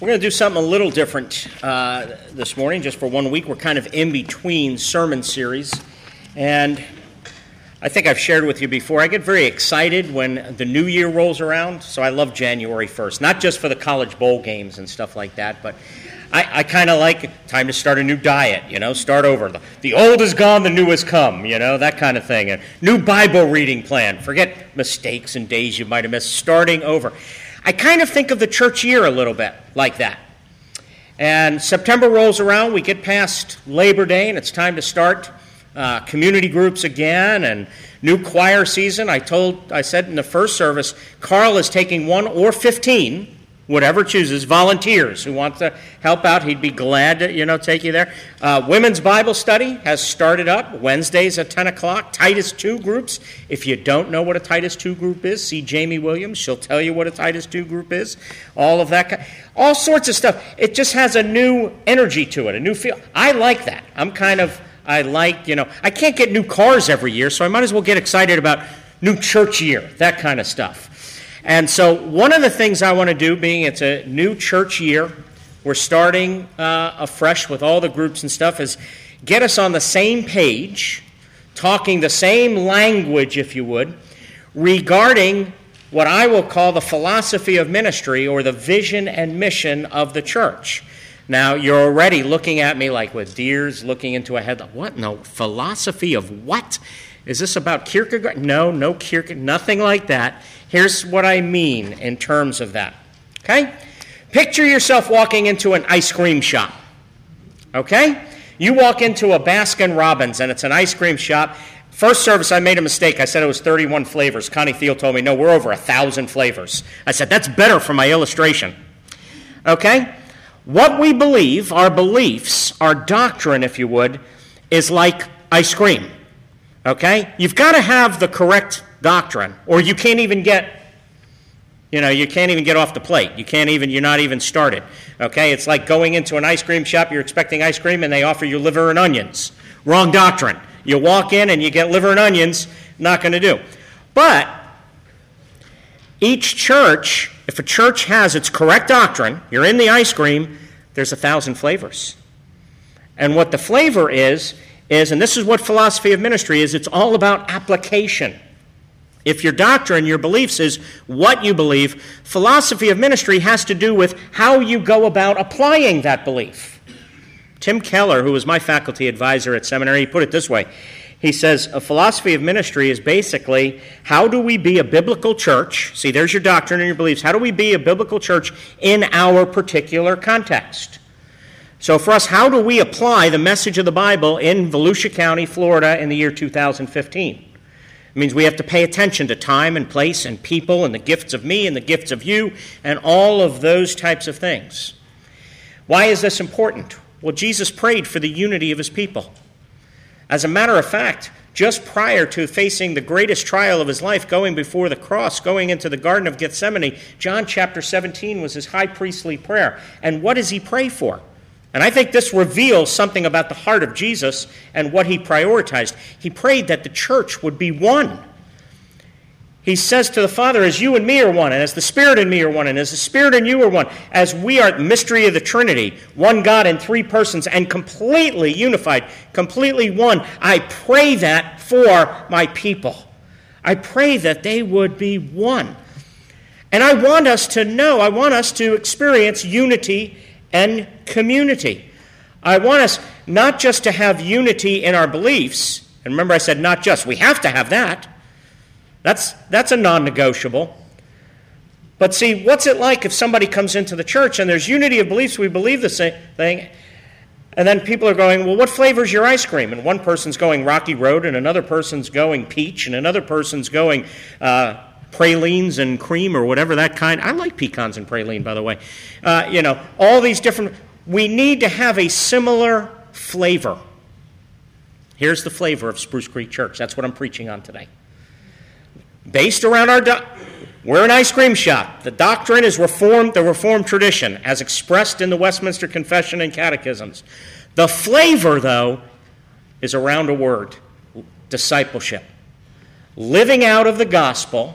We're going to do something a little different uh, this morning, just for one week. We're kind of in between sermon series. And I think I've shared with you before, I get very excited when the new year rolls around. So I love January 1st, not just for the college bowl games and stuff like that, but I, I kind of like time to start a new diet, you know, start over. The, the old is gone, the new has come, you know, that kind of thing. A new Bible reading plan. Forget mistakes and days you might have missed, starting over. I kind of think of the church year a little bit like that. And September rolls around, we get past Labor Day, and it's time to start uh, community groups again and new choir season. I told, I said in the first service, Carl is taking one or 15 whatever chooses, volunteers who want to help out, he'd be glad to, you know, take you there. Uh, women's Bible study has started up Wednesdays at 10 o'clock. Titus 2 groups. If you don't know what a Titus 2 group is, see Jamie Williams. She'll tell you what a Titus 2 group is. All of that, all sorts of stuff. It just has a new energy to it, a new feel. I like that. I'm kind of, I like, you know, I can't get new cars every year, so I might as well get excited about new church year, that kind of stuff. And so, one of the things I want to do, being it's a new church year, we're starting uh, afresh with all the groups and stuff, is get us on the same page, talking the same language, if you would, regarding what I will call the philosophy of ministry or the vision and mission of the church. Now, you're already looking at me like with deers looking into a head. What? No, philosophy of what? Is this about Kierkegaard? No, no Kierkegaard, nothing like that. Here's what I mean in terms of that. Okay? Picture yourself walking into an ice cream shop. Okay? You walk into a Baskin Robbins and it's an ice cream shop. First service, I made a mistake. I said it was 31 flavors. Connie Thiel told me, no, we're over a 1,000 flavors. I said, that's better for my illustration. Okay? What we believe, our beliefs, our doctrine, if you would, is like ice cream. Okay? You've got to have the correct doctrine, or you can't even get you know, you can't even get off the plate. You can't even, you're not even started. Okay? It's like going into an ice cream shop, you're expecting ice cream, and they offer you liver and onions. Wrong doctrine. You walk in and you get liver and onions, not going to do. But each church, if a church has its correct doctrine, you're in the ice cream, there's a thousand flavors. And what the flavor is, is, and this is what philosophy of ministry is, it's all about application. If your doctrine, your beliefs is what you believe, philosophy of ministry has to do with how you go about applying that belief. Tim Keller, who was my faculty advisor at seminary, he put it this way. He says, A philosophy of ministry is basically how do we be a biblical church? See, there's your doctrine and your beliefs. How do we be a biblical church in our particular context? So, for us, how do we apply the message of the Bible in Volusia County, Florida, in the year 2015? It means we have to pay attention to time and place and people and the gifts of me and the gifts of you and all of those types of things. Why is this important? Well, Jesus prayed for the unity of his people. As a matter of fact, just prior to facing the greatest trial of his life, going before the cross, going into the Garden of Gethsemane, John chapter 17 was his high priestly prayer. And what does he pray for? And I think this reveals something about the heart of Jesus and what he prioritized. He prayed that the church would be one. He says to the Father, As you and me are one, and as the Spirit and me are one, and as the Spirit and you are one, as we are the mystery of the Trinity, one God in three persons, and completely unified, completely one, I pray that for my people. I pray that they would be one. And I want us to know, I want us to experience unity and community. I want us not just to have unity in our beliefs, and remember I said not just, we have to have that. That's, that's a non negotiable. But see, what's it like if somebody comes into the church and there's unity of beliefs, we believe the same thing, and then people are going, well, what flavor's your ice cream? And one person's going Rocky Road, and another person's going peach, and another person's going uh, pralines and cream or whatever that kind. I like pecans and praline, by the way. Uh, you know, all these different. We need to have a similar flavor. Here's the flavor of Spruce Creek Church. That's what I'm preaching on today. Based around our. Do- we're an ice cream shop. The doctrine is reformed, the Reformed tradition, as expressed in the Westminster Confession and Catechisms. The flavor, though, is around a word discipleship. Living out of the gospel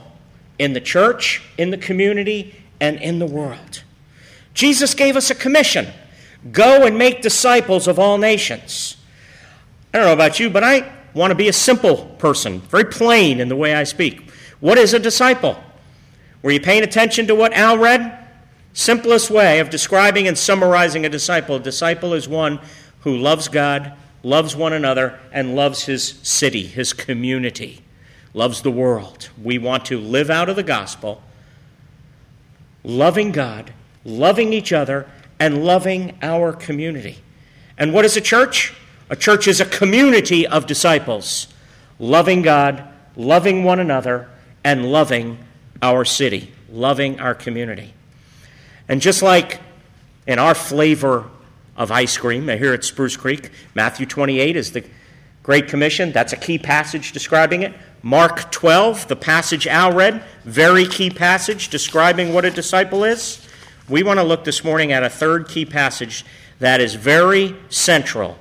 in the church, in the community, and in the world. Jesus gave us a commission go and make disciples of all nations. I don't know about you, but I want to be a simple person, very plain in the way I speak. What is a disciple? Were you paying attention to what Al read? Simplest way of describing and summarizing a disciple a disciple is one who loves God, loves one another, and loves his city, his community, loves the world. We want to live out of the gospel, loving God, loving each other, and loving our community. And what is a church? A church is a community of disciples, loving God, loving one another, and loving our city, loving our community. And just like in our flavor of ice cream here at Spruce Creek, Matthew 28 is the Great Commission. That's a key passage describing it. Mark 12, the passage Al read, very key passage describing what a disciple is. We want to look this morning at a third key passage that is very central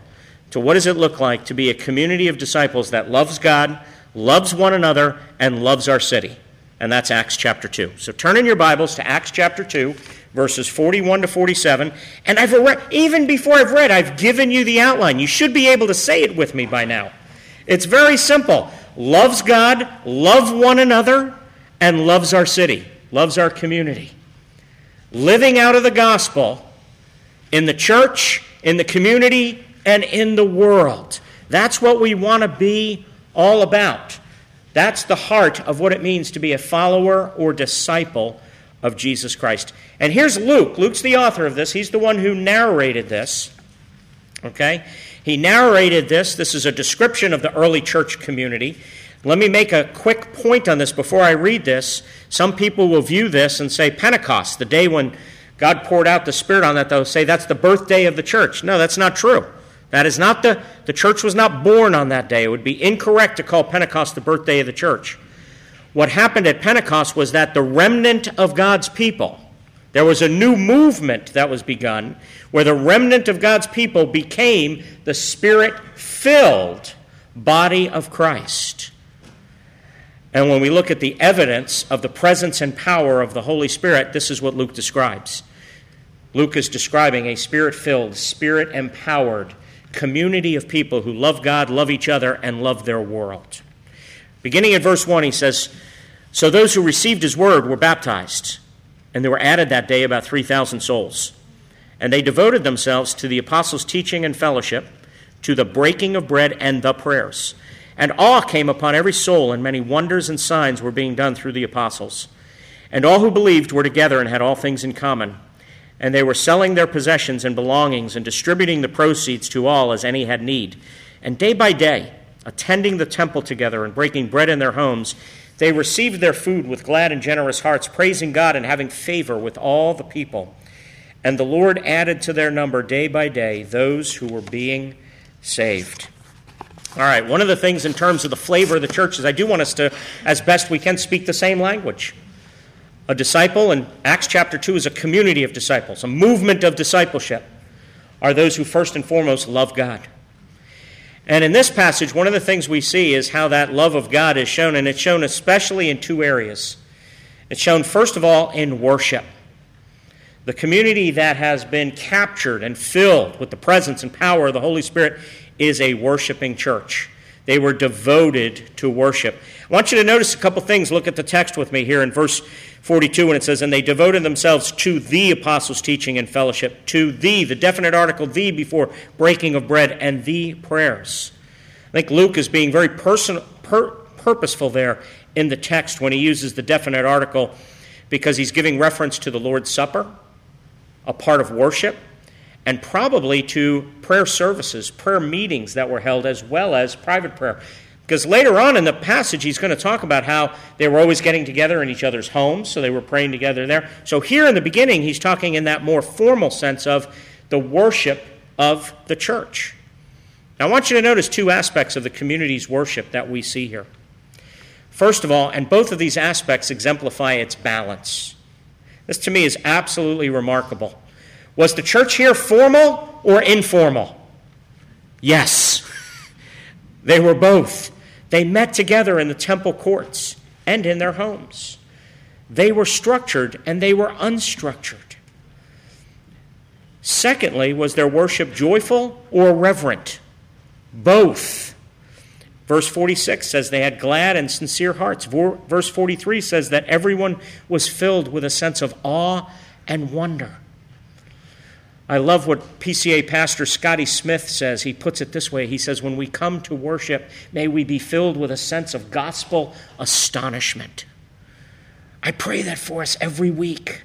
to what does it look like to be a community of disciples that loves God, loves one another, and loves our city. And that's Acts chapter 2. So turn in your Bibles to Acts chapter 2, verses 41 to 47. And I've read, even before I've read, I've given you the outline. You should be able to say it with me by now. It's very simple. Loves God, love one another, and loves our city, loves our community living out of the gospel in the church, in the community, and in the world. That's what we want to be all about. That's the heart of what it means to be a follower or disciple of Jesus Christ. And here's Luke. Luke's the author of this, he's the one who narrated this. Okay? He narrated this. This is a description of the early church community. Let me make a quick point on this before I read this. Some people will view this and say Pentecost, the day when God poured out the Spirit on that, they'll say that's the birthday of the church. No, that's not true. That is not the, the church was not born on that day. It would be incorrect to call Pentecost the birthday of the church. What happened at Pentecost was that the remnant of God's people, there was a new movement that was begun where the remnant of God's people became the Spirit filled body of Christ. And when we look at the evidence of the presence and power of the Holy Spirit, this is what Luke describes. Luke is describing a spirit filled, spirit empowered community of people who love God, love each other, and love their world. Beginning at verse 1, he says So those who received his word were baptized, and there were added that day about 3,000 souls. And they devoted themselves to the apostles' teaching and fellowship, to the breaking of bread and the prayers. And awe came upon every soul, and many wonders and signs were being done through the apostles. And all who believed were together and had all things in common. And they were selling their possessions and belongings and distributing the proceeds to all as any had need. And day by day, attending the temple together and breaking bread in their homes, they received their food with glad and generous hearts, praising God and having favor with all the people. And the Lord added to their number day by day those who were being saved. All right, one of the things in terms of the flavor of the church is I do want us to, as best we can, speak the same language. A disciple in Acts chapter 2 is a community of disciples, a movement of discipleship, are those who first and foremost love God. And in this passage, one of the things we see is how that love of God is shown, and it's shown especially in two areas. It's shown, first of all, in worship. The community that has been captured and filled with the presence and power of the Holy Spirit is a worshiping church. They were devoted to worship. I want you to notice a couple things. Look at the text with me here in verse 42 when it says, And they devoted themselves to the apostles' teaching and fellowship, to the, the definite article, the before breaking of bread, and the prayers. I think Luke is being very person, per, purposeful there in the text when he uses the definite article because he's giving reference to the Lord's Supper, a part of worship and probably to prayer services, prayer meetings that were held, as well as private prayer. Because later on in the passage, he's going to talk about how they were always getting together in each other's homes, so they were praying together there. So here in the beginning, he's talking in that more formal sense of the worship of the church. Now, I want you to notice two aspects of the community's worship that we see here. First of all, and both of these aspects exemplify its balance. This to me is absolutely remarkable. Was the church here formal or informal? Yes. They were both. They met together in the temple courts and in their homes. They were structured and they were unstructured. Secondly, was their worship joyful or reverent? Both. Verse 46 says they had glad and sincere hearts. Verse 43 says that everyone was filled with a sense of awe and wonder. I love what PCA pastor Scotty Smith says. He puts it this way He says, When we come to worship, may we be filled with a sense of gospel astonishment. I pray that for us every week.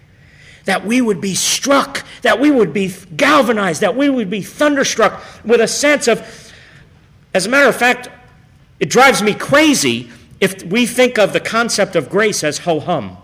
That we would be struck, that we would be galvanized, that we would be thunderstruck with a sense of, as a matter of fact, it drives me crazy if we think of the concept of grace as ho hum.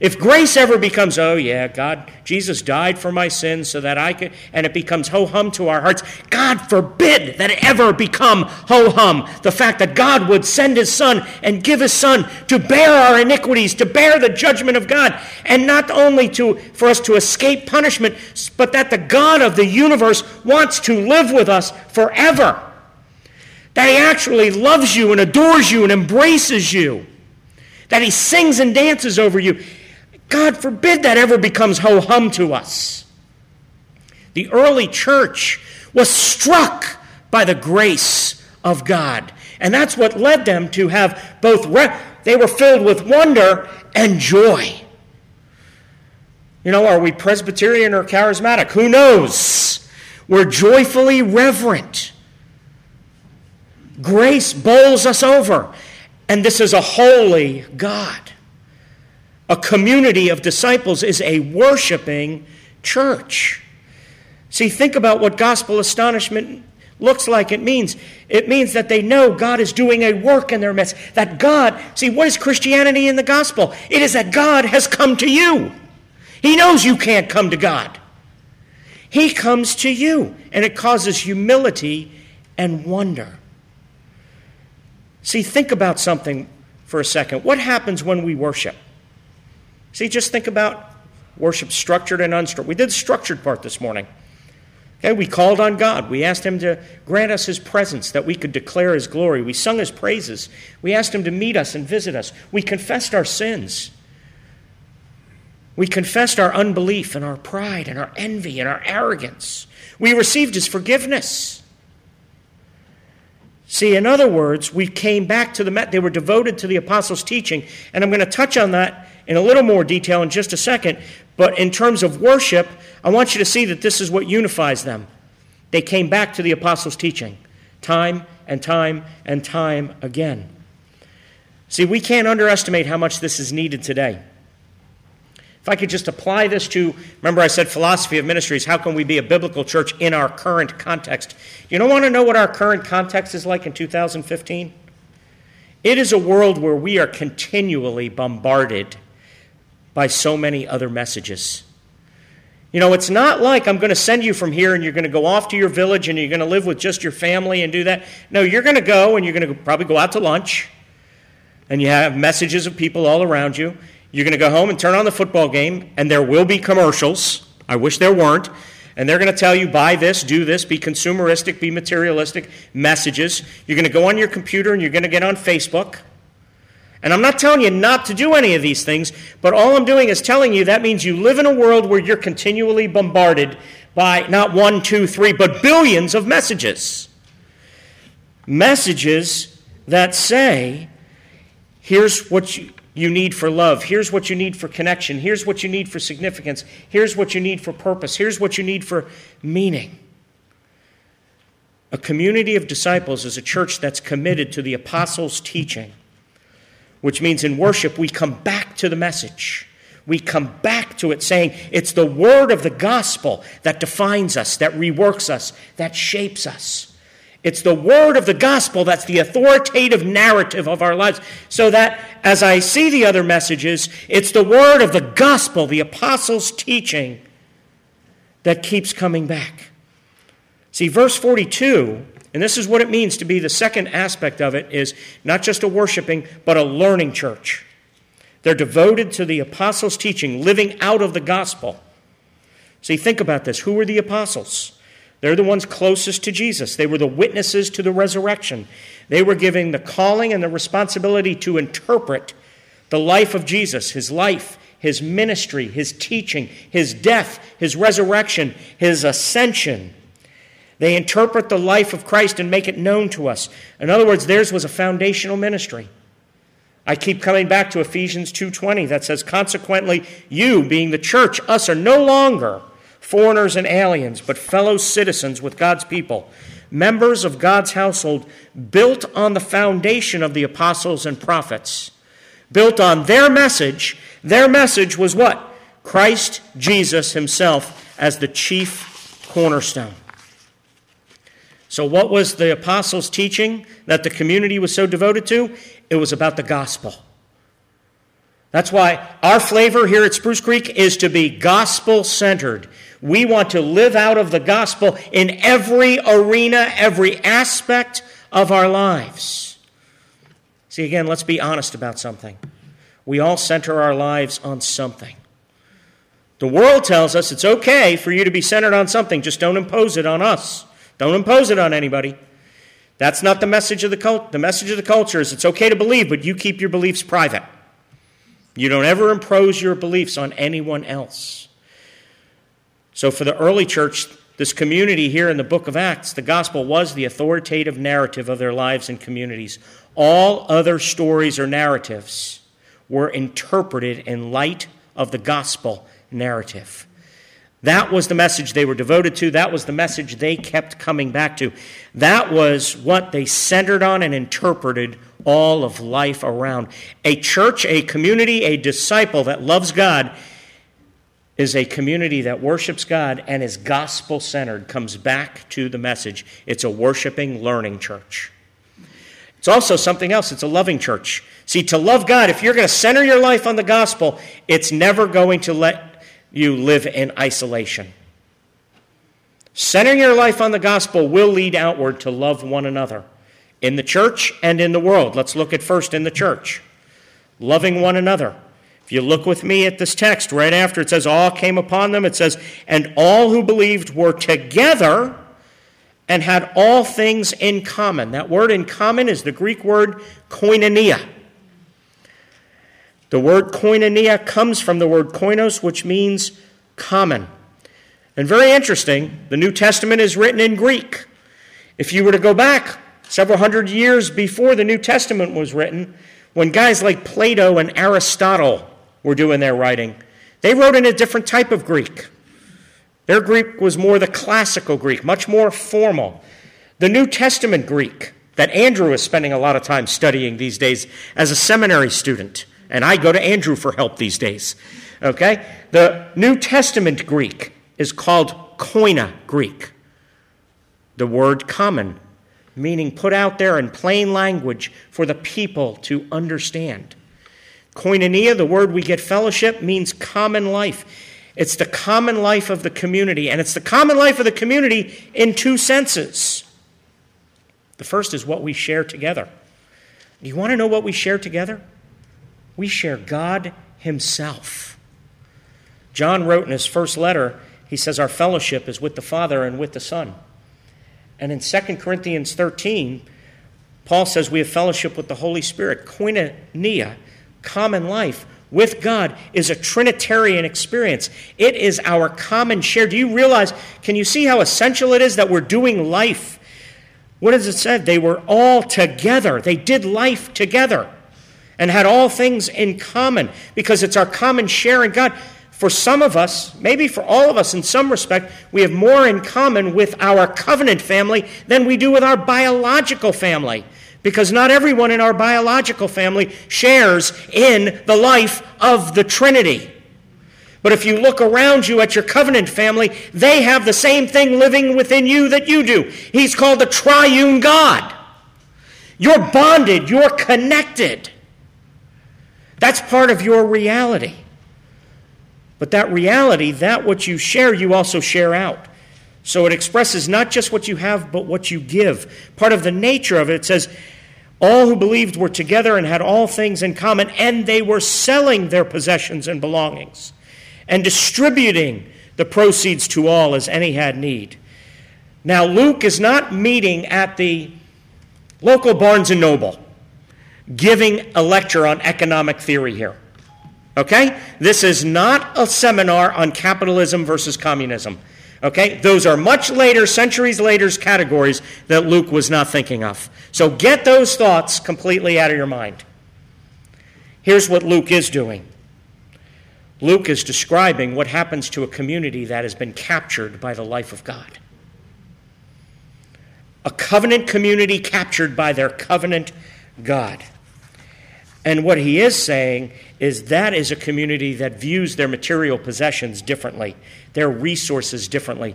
If grace ever becomes, oh yeah, God, Jesus died for my sins so that I could, and it becomes ho hum to our hearts, God forbid that it ever become ho hum. The fact that God would send his son and give his son to bear our iniquities, to bear the judgment of God, and not only to, for us to escape punishment, but that the God of the universe wants to live with us forever. That he actually loves you and adores you and embraces you. That he sings and dances over you God forbid that ever becomes ho hum to us. The early church was struck by the grace of God. And that's what led them to have both, re- they were filled with wonder and joy. You know, are we Presbyterian or charismatic? Who knows? We're joyfully reverent. Grace bowls us over. And this is a holy God. A community of disciples is a worshiping church. See, think about what gospel astonishment looks like. It means it means that they know God is doing a work in their midst. That God, see, what is Christianity in the gospel? It is that God has come to you. He knows you can't come to God. He comes to you, and it causes humility and wonder. See, think about something for a second. What happens when we worship? See, just think about worship structured and unstructured. We did the structured part this morning. Okay, we called on God. We asked Him to grant us His presence that we could declare His glory. We sung His praises. We asked Him to meet us and visit us. We confessed our sins. We confessed our unbelief and our pride and our envy and our arrogance. We received His forgiveness. See, in other words, we came back to the, they were devoted to the apostles' teaching, and I'm going to touch on that in a little more detail in just a second, but in terms of worship, I want you to see that this is what unifies them. They came back to the apostles' teaching time and time and time again. See, we can't underestimate how much this is needed today. If I could just apply this to, remember I said philosophy of ministries, how can we be a biblical church in our current context? You don't want to know what our current context is like in 2015? It is a world where we are continually bombarded by so many other messages. You know, it's not like I'm going to send you from here and you're going to go off to your village and you're going to live with just your family and do that. No, you're going to go and you're going to probably go out to lunch and you have messages of people all around you. You're going to go home and turn on the football game and there will be commercials. I wish there weren't. And they're going to tell you buy this, do this, be consumeristic, be materialistic messages. You're going to go on your computer and you're going to get on Facebook and I'm not telling you not to do any of these things, but all I'm doing is telling you that means you live in a world where you're continually bombarded by not one, two, three, but billions of messages. Messages that say, here's what you, you need for love. Here's what you need for connection. Here's what you need for significance. Here's what you need for purpose. Here's what you need for meaning. A community of disciples is a church that's committed to the apostles' teaching which means in worship we come back to the message. We come back to it saying it's the word of the gospel that defines us, that reworks us, that shapes us. It's the word of the gospel that's the authoritative narrative of our lives. So that as I see the other messages, it's the word of the gospel, the apostles' teaching, that keeps coming back. See, verse 42 and this is what it means to be the second aspect of it is not just a worshiping, but a learning church. They're devoted to the apostles' teaching, living out of the gospel. See, think about this. Who were the apostles? They're the ones closest to Jesus. They were the witnesses to the resurrection. They were given the calling and the responsibility to interpret the life of Jesus, his life, his ministry, his teaching, his death, his resurrection, his ascension. They interpret the life of Christ and make it known to us. In other words, theirs was a foundational ministry. I keep coming back to Ephesians 2:20 that says consequently you being the church us are no longer foreigners and aliens but fellow citizens with God's people members of God's household built on the foundation of the apostles and prophets built on their message their message was what Christ Jesus himself as the chief cornerstone so what was the apostles teaching that the community was so devoted to it was about the gospel. That's why our flavor here at Spruce Creek is to be gospel centered. We want to live out of the gospel in every arena, every aspect of our lives. See, again, let's be honest about something. We all center our lives on something. The world tells us it's okay for you to be centered on something, just don't impose it on us. Don't impose it on anybody. That's not the message of the culture. The message of the culture is it's okay to believe, but you keep your beliefs private. You don't ever impose your beliefs on anyone else. So, for the early church, this community here in the book of Acts, the gospel was the authoritative narrative of their lives and communities. All other stories or narratives were interpreted in light of the gospel narrative. That was the message they were devoted to. That was the message they kept coming back to. That was what they centered on and interpreted all of life around. A church, a community, a disciple that loves God is a community that worships God and is gospel centered, comes back to the message. It's a worshiping, learning church. It's also something else. It's a loving church. See, to love God, if you're going to center your life on the gospel, it's never going to let you live in isolation. Centering your life on the gospel will lead outward to love one another in the church and in the world. Let's look at first in the church. Loving one another. If you look with me at this text right after, it says, All came upon them. It says, And all who believed were together and had all things in common. That word in common is the Greek word koinonia. The word koinonia comes from the word koinos, which means common. And very interesting, the New Testament is written in Greek. If you were to go back several hundred years before the New Testament was written, when guys like Plato and Aristotle were doing their writing, they wrote in a different type of Greek. Their Greek was more the classical Greek, much more formal. The New Testament Greek that Andrew is spending a lot of time studying these days as a seminary student and I go to Andrew for help these days. Okay? The New Testament Greek is called Koine Greek. The word common, meaning put out there in plain language for the people to understand. Koinonia, the word we get fellowship, means common life. It's the common life of the community, and it's the common life of the community in two senses. The first is what we share together. Do you want to know what we share together? We share God Himself. John wrote in his first letter, he says, Our fellowship is with the Father and with the Son. And in 2 Corinthians 13, Paul says we have fellowship with the Holy Spirit. Koinonia, common life with God, is a Trinitarian experience. It is our common share. Do you realize, can you see how essential it is that we're doing life? What does it say? They were all together, they did life together and had all things in common because it's our common share in God. For some of us, maybe for all of us in some respect, we have more in common with our covenant family than we do with our biological family. Because not everyone in our biological family shares in the life of the Trinity. But if you look around you at your covenant family, they have the same thing living within you that you do. He's called the triune God. You're bonded, you're connected. That's part of your reality. But that reality, that what you share, you also share out. So it expresses not just what you have, but what you give. Part of the nature of it, it says, all who believed were together and had all things in common, and they were selling their possessions and belongings and distributing the proceeds to all as any had need. Now, Luke is not meeting at the local Barnes and Noble giving a lecture on economic theory here. Okay? This is not a seminar on capitalism versus communism. Okay? Those are much later, centuries later categories that Luke was not thinking of. So get those thoughts completely out of your mind. Here's what Luke is doing Luke is describing what happens to a community that has been captured by the life of God. A covenant community captured by their covenant God. And what he is saying is that is a community that views their material possessions differently, their resources differently.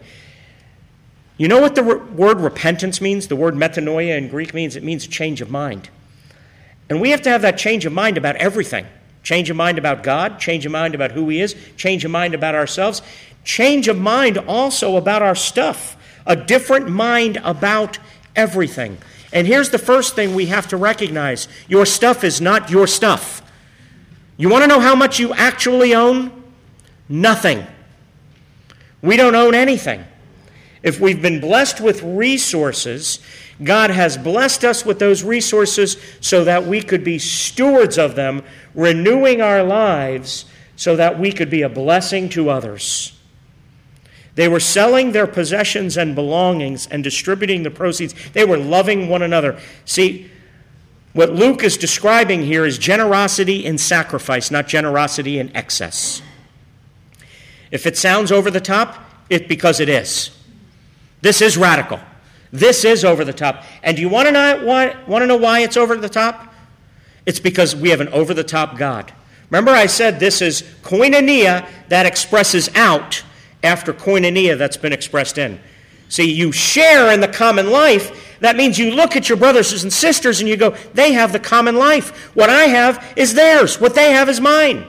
You know what the word repentance means? The word metanoia in Greek means it means change of mind. And we have to have that change of mind about everything. Change of mind about God, change of mind about who He is, change of mind about ourselves, change of mind also about our stuff, a different mind about everything. And here's the first thing we have to recognize your stuff is not your stuff. You want to know how much you actually own? Nothing. We don't own anything. If we've been blessed with resources, God has blessed us with those resources so that we could be stewards of them, renewing our lives so that we could be a blessing to others. They were selling their possessions and belongings and distributing the proceeds. They were loving one another. See, what Luke is describing here is generosity in sacrifice, not generosity in excess. If it sounds over the top, it's because it is. This is radical. This is over the top. And do you want to know why, want to know why it's over the top? It's because we have an over the top God. Remember, I said this is koinonia that expresses out after koinonia that's been expressed in. See, you share in the common life. That means you look at your brothers and sisters and you go, they have the common life. What I have is theirs. What they have is mine.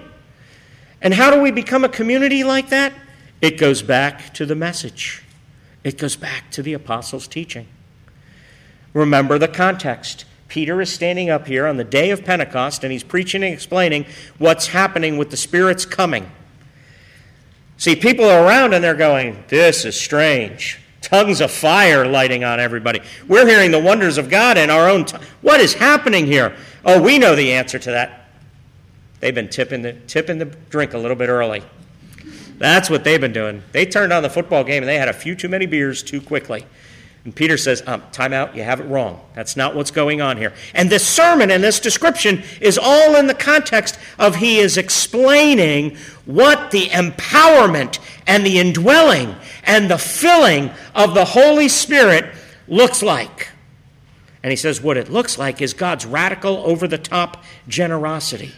And how do we become a community like that? It goes back to the message, it goes back to the apostles' teaching. Remember the context. Peter is standing up here on the day of Pentecost and he's preaching and explaining what's happening with the Spirit's coming. See, people are around and they're going, This is strange. Tongues of fire lighting on everybody. We're hearing the wonders of God in our own time. What is happening here? Oh, we know the answer to that. They've been tipping the, tipping the drink a little bit early. That's what they've been doing. They turned on the football game and they had a few too many beers too quickly. And Peter says, um, Time out, you have it wrong. That's not what's going on here. And this sermon and this description is all in the context of he is explaining what the empowerment and the indwelling and the filling of the Holy Spirit looks like. And he says, What it looks like is God's radical, over the top generosity.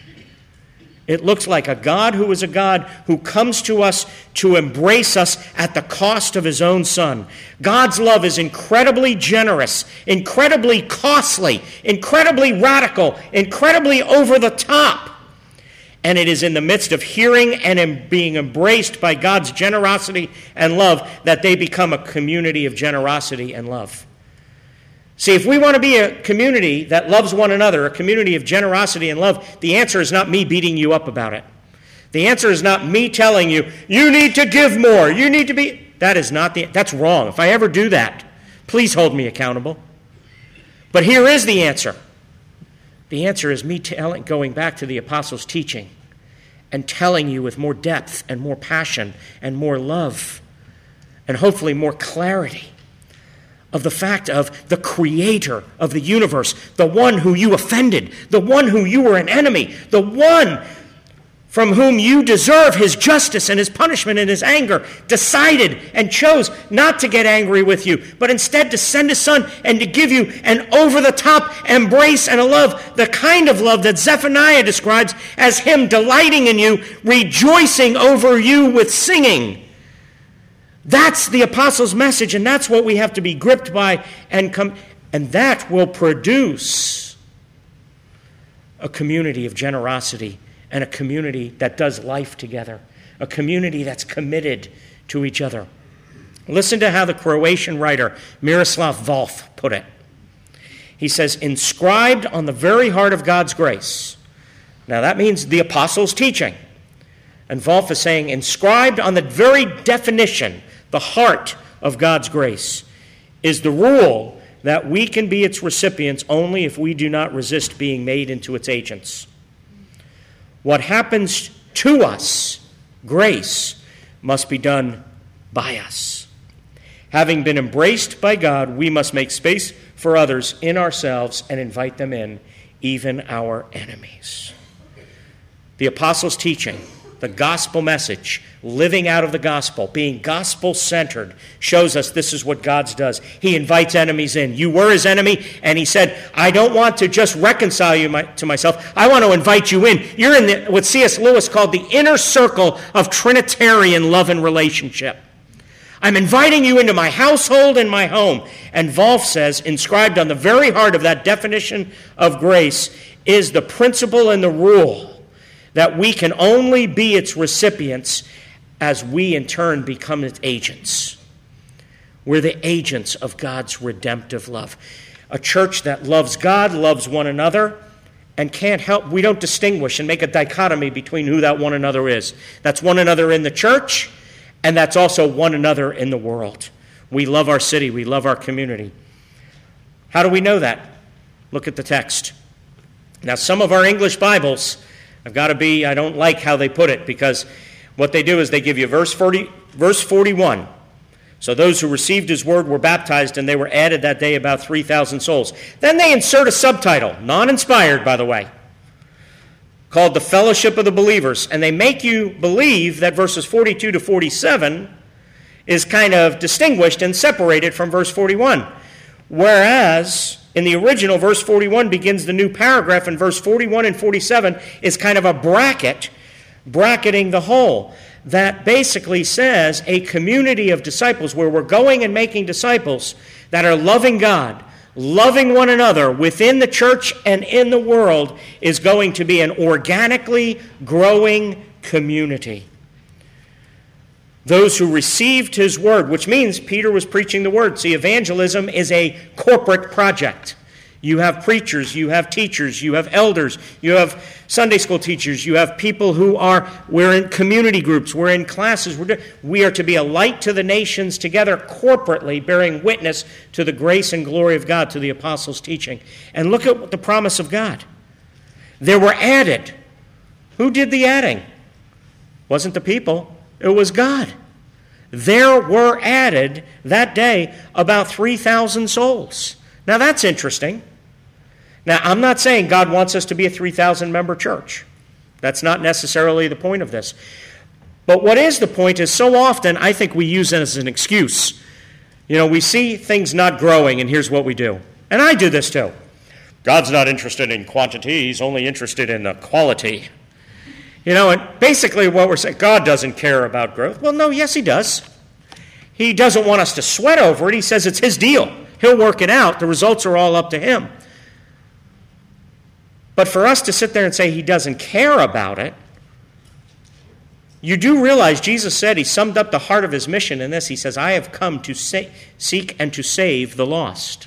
It looks like a God who is a God who comes to us to embrace us at the cost of his own son. God's love is incredibly generous, incredibly costly, incredibly radical, incredibly over the top. And it is in the midst of hearing and being embraced by God's generosity and love that they become a community of generosity and love. See, if we want to be a community that loves one another, a community of generosity and love, the answer is not me beating you up about it. The answer is not me telling you, you need to give more, you need to be. That is not the. That's wrong. If I ever do that, please hold me accountable. But here is the answer. The answer is me telling, going back to the apostles' teaching and telling you with more depth and more passion and more love and hopefully more clarity of the fact of the creator of the universe, the one who you offended, the one who you were an enemy, the one from whom you deserve his justice and his punishment and his anger, decided and chose not to get angry with you, but instead to send his son and to give you an over the top embrace and a love, the kind of love that Zephaniah describes as him delighting in you, rejoicing over you with singing. That's the apostles' message, and that's what we have to be gripped by and come, and that will produce a community of generosity and a community that does life together, a community that's committed to each other. Listen to how the Croatian writer Miroslav Volf put it. He says, inscribed on the very heart of God's grace. Now that means the apostles' teaching. And Volf is saying, inscribed on the very definition the heart of God's grace, is the rule that we can be its recipients only if we do not resist being made into its agents. What happens to us. Grace must be done by us. Having been embraced by God, we must make space for others in ourselves and invite them in, even our enemies. The apostles' teaching the gospel message, living out of the gospel, being gospel centered, shows us this is what God does. He invites enemies in. You were his enemy, and he said, I don't want to just reconcile you my, to myself, I want to invite you in. You're in the, what C.S. Lewis called the inner circle of Trinitarian love and relationship. I'm inviting you into my household and my home. And Volf says, inscribed on the very heart of that definition of grace is the principle and the rule that we can only be its recipients as we in turn become its agents. We're the agents of God's redemptive love. A church that loves God, loves one another, and can't help, we don't distinguish and make a dichotomy between who that one another is. That's one another in the church, and that's also one another in the world. We love our city, we love our community. How do we know that? Look at the text. Now, some of our English Bibles I've got to be, I don't like how they put it because what they do is they give you verse 40, verse 41. So those who received his word were baptized, and they were added that day about 3,000 souls. Then they insert a subtitle, non inspired, by the way, called the Fellowship of the Believers. And they make you believe that verses 42 to 47 is kind of distinguished and separated from verse 41. Whereas in the original, verse 41 begins the new paragraph, and verse 41 and 47 is kind of a bracket, bracketing the whole, that basically says a community of disciples where we're going and making disciples that are loving God, loving one another within the church and in the world is going to be an organically growing community. Those who received his word, which means Peter was preaching the word. See, evangelism is a corporate project. You have preachers, you have teachers, you have elders, you have Sunday school teachers, you have people who are, we're in community groups, we're in classes. We're, we are to be a light to the nations together corporately, bearing witness to the grace and glory of God, to the apostles' teaching. And look at the promise of God. There were added. Who did the adding? Wasn't the people, it was God. There were added that day about 3,000 souls. Now that's interesting. Now, I'm not saying God wants us to be a 3,000 member church. That's not necessarily the point of this. But what is the point is so often I think we use it as an excuse. You know, we see things not growing, and here's what we do. And I do this too. God's not interested in quantity, He's only interested in the quality. You know, and basically what we're saying, God doesn't care about growth. Well, no, yes, He does. He doesn't want us to sweat over it. He says it's His deal. He'll work it out. The results are all up to Him. But for us to sit there and say He doesn't care about it, you do realize Jesus said He summed up the heart of His mission in this. He says, I have come to sa- seek and to save the lost.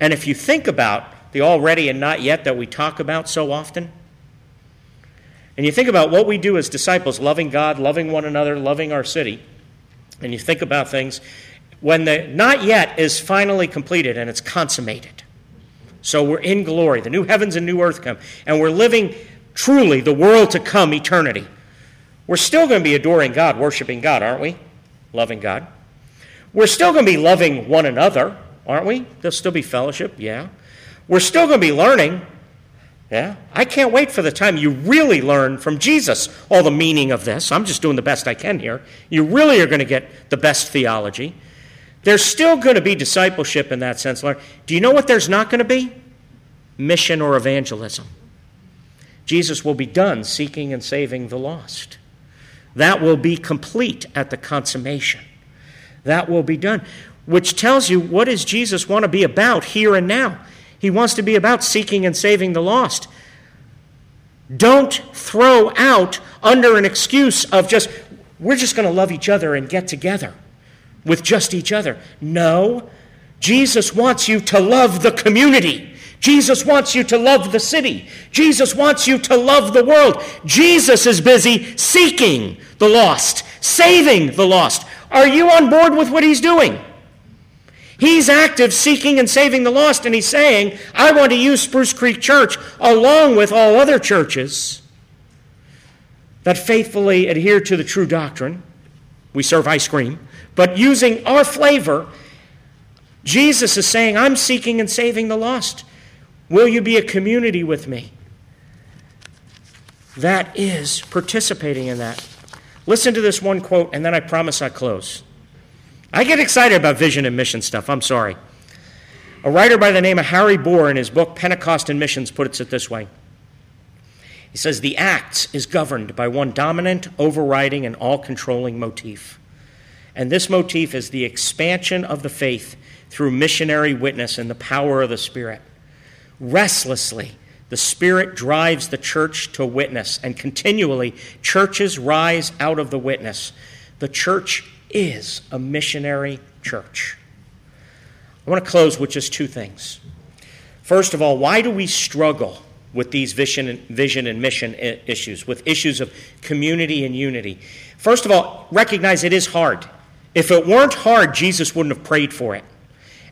And if you think about the already and not yet that we talk about so often, and you think about what we do as disciples, loving God, loving one another, loving our city, and you think about things, when the not yet is finally completed and it's consummated. So we're in glory, the new heavens and new earth come, and we're living truly the world to come eternity. We're still going to be adoring God, worshiping God, aren't we? Loving God. We're still going to be loving one another, aren't we? There'll still be fellowship, yeah. We're still going to be learning yeah? I can't wait for the time you really learn from Jesus all the meaning of this. I'm just doing the best I can here. You really are going to get the best theology. There's still going to be discipleship in that sense. Lord. Do you know what there's not going to be? Mission or evangelism. Jesus will be done seeking and saving the lost. That will be complete at the consummation. That will be done. Which tells you what does Jesus want to be about here and now? He wants to be about seeking and saving the lost. Don't throw out under an excuse of just, we're just going to love each other and get together with just each other. No, Jesus wants you to love the community. Jesus wants you to love the city. Jesus wants you to love the world. Jesus is busy seeking the lost, saving the lost. Are you on board with what he's doing? He's active seeking and saving the lost, and he's saying, I want to use Spruce Creek Church along with all other churches that faithfully adhere to the true doctrine. We serve ice cream, but using our flavor, Jesus is saying, I'm seeking and saving the lost. Will you be a community with me? That is participating in that. Listen to this one quote, and then I promise I close. I get excited about vision and mission stuff. I'm sorry. A writer by the name of Harry Boer, in his book Pentecost and Missions, puts it this way He says, The Acts is governed by one dominant, overriding, and all controlling motif. And this motif is the expansion of the faith through missionary witness and the power of the Spirit. Restlessly, the Spirit drives the church to witness, and continually, churches rise out of the witness. The church is a missionary church. I want to close with just two things. First of all, why do we struggle with these vision and, vision and mission issues, with issues of community and unity? First of all, recognize it is hard. If it weren't hard, Jesus wouldn't have prayed for it.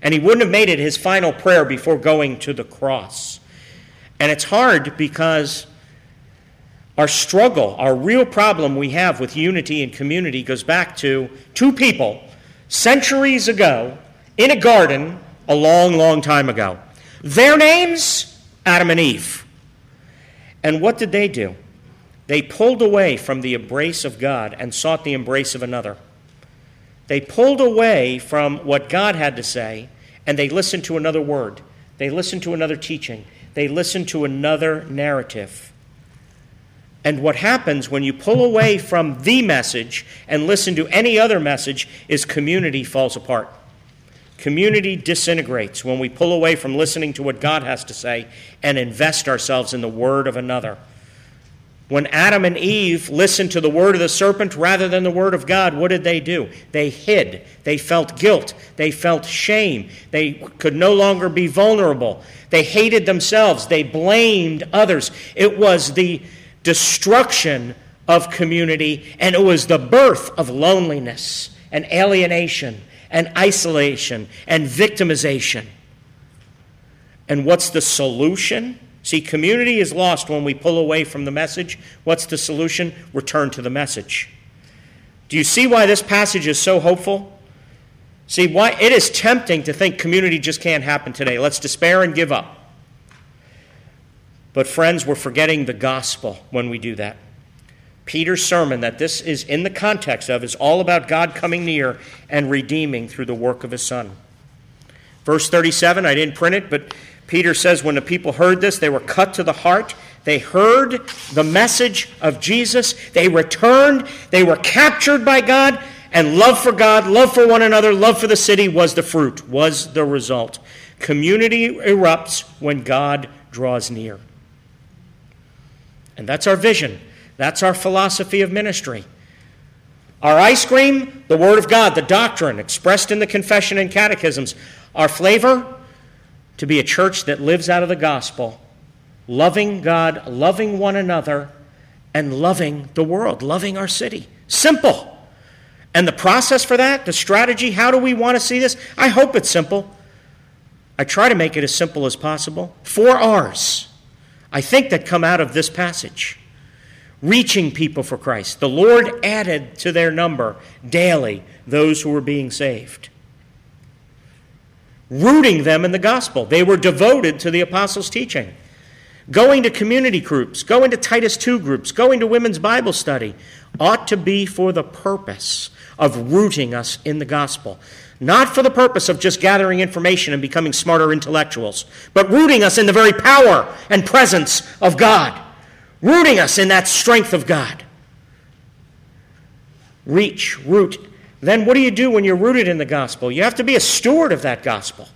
And he wouldn't have made it his final prayer before going to the cross. And it's hard because our struggle, our real problem we have with unity and community goes back to two people centuries ago in a garden a long, long time ago. Their names, Adam and Eve. And what did they do? They pulled away from the embrace of God and sought the embrace of another. They pulled away from what God had to say and they listened to another word. They listened to another teaching. They listened to another narrative. And what happens when you pull away from the message and listen to any other message is community falls apart. Community disintegrates when we pull away from listening to what God has to say and invest ourselves in the word of another. When Adam and Eve listened to the word of the serpent rather than the word of God, what did they do? They hid. They felt guilt. They felt shame. They could no longer be vulnerable. They hated themselves. They blamed others. It was the destruction of community, and it was the birth of loneliness and alienation and isolation and victimization. And what's the solution? See, community is lost when we pull away from the message. What's the solution? Return to the message. Do you see why this passage is so hopeful? See, why it is tempting to think community just can't happen today. Let's despair and give up. But, friends, we're forgetting the gospel when we do that. Peter's sermon, that this is in the context of, is all about God coming near and redeeming through the work of his Son. Verse 37, I didn't print it, but Peter says when the people heard this, they were cut to the heart. They heard the message of Jesus. They returned. They were captured by God. And love for God, love for one another, love for the city was the fruit, was the result. Community erupts when God draws near. And that's our vision. That's our philosophy of ministry. Our ice cream, the Word of God, the doctrine expressed in the confession and catechisms. Our flavor, to be a church that lives out of the gospel, loving God, loving one another, and loving the world, loving our city. Simple. And the process for that, the strategy, how do we want to see this? I hope it's simple. I try to make it as simple as possible. Four R's, I think, that come out of this passage reaching people for Christ. The Lord added to their number daily those who were being saved rooting them in the gospel. They were devoted to the apostles' teaching. Going to community groups, going to Titus 2 groups, going to women's Bible study ought to be for the purpose of rooting us in the gospel. Not for the purpose of just gathering information and becoming smarter intellectuals, but rooting us in the very power and presence of God, rooting us in that strength of God. Reach, root, then what do you do when you're rooted in the gospel? You have to be a steward of that gospel.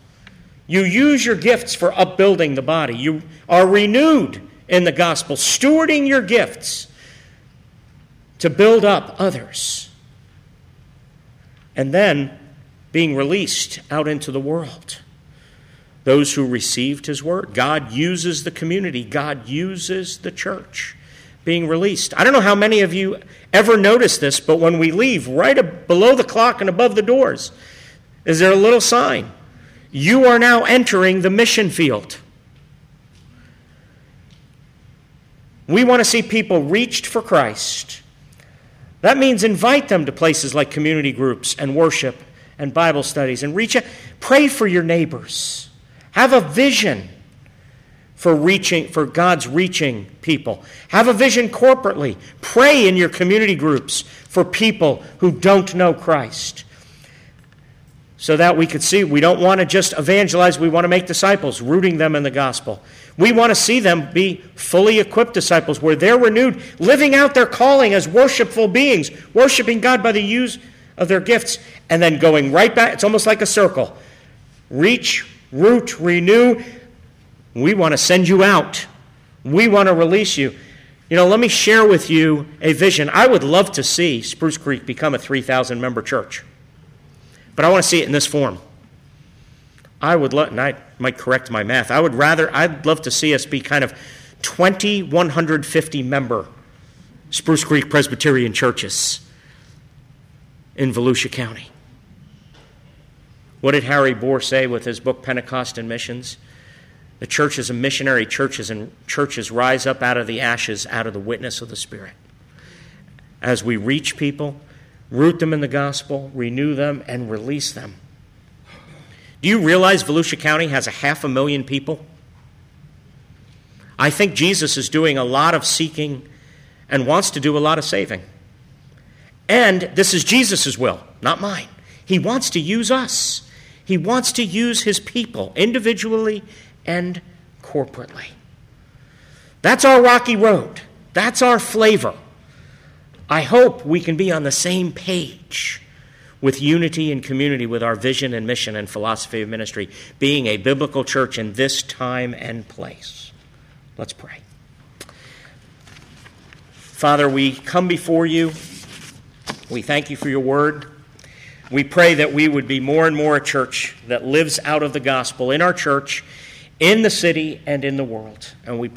You use your gifts for upbuilding the body. You are renewed in the gospel, stewarding your gifts to build up others. And then being released out into the world. Those who received his word. God uses the community, God uses the church being released. I don't know how many of you ever notice this, but when we leave, right below the clock and above the doors, is there a little sign? You are now entering the mission field. We want to see people reached for Christ. That means invite them to places like community groups and worship and Bible studies and reach out. Pray for your neighbors. Have a vision for reaching for God's reaching people. Have a vision corporately. Pray in your community groups for people who don't know Christ. So that we could see we don't want to just evangelize, we want to make disciples, rooting them in the gospel. We want to see them be fully equipped disciples where they're renewed, living out their calling as worshipful beings, worshiping God by the use of their gifts, and then going right back. It's almost like a circle. Reach, root, renew, we want to send you out. We want to release you. You know, let me share with you a vision. I would love to see Spruce Creek become a 3,000 member church, but I want to see it in this form. I would love, and I might correct my math, I would rather, I'd love to see us be kind of 20 150 member Spruce Creek Presbyterian churches in Volusia County. What did Harry Boer say with his book Pentecost and Missions? The church is a missionary churches and churches rise up out of the ashes, out of the witness of the Spirit. As we reach people, root them in the gospel, renew them, and release them. Do you realize Volusia County has a half a million people? I think Jesus is doing a lot of seeking and wants to do a lot of saving. And this is Jesus' will, not mine. He wants to use us. He wants to use his people individually and corporately. That's our rocky road. That's our flavor. I hope we can be on the same page with unity and community with our vision and mission and philosophy of ministry, being a biblical church in this time and place. Let's pray. Father, we come before you. We thank you for your word. We pray that we would be more and more a church that lives out of the gospel in our church in the city and in the world. And we pray